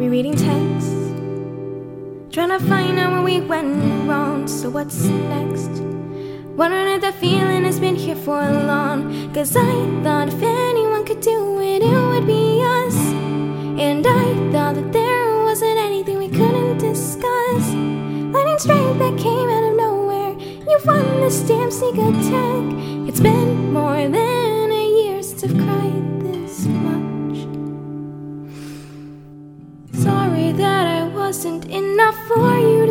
Rereading texts, trying to find out where we went wrong. So what's next? Wondering if the feeling has been here for long. Cause I thought if anyone could do it, it would be us. And I thought that there wasn't anything we couldn't discuss. Lightning strike that came out of nowhere. You won this damn sneak attack. It's been more than a year since I've cried.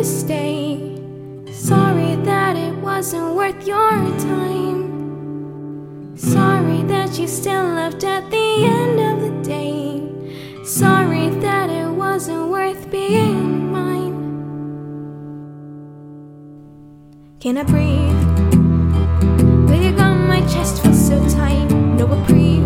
To stay. Sorry that it wasn't worth your time. Sorry that you still left at the end of the day. Sorry that it wasn't worth being mine. Can I breathe? Will you gun my chest feels so tight? No reprieve.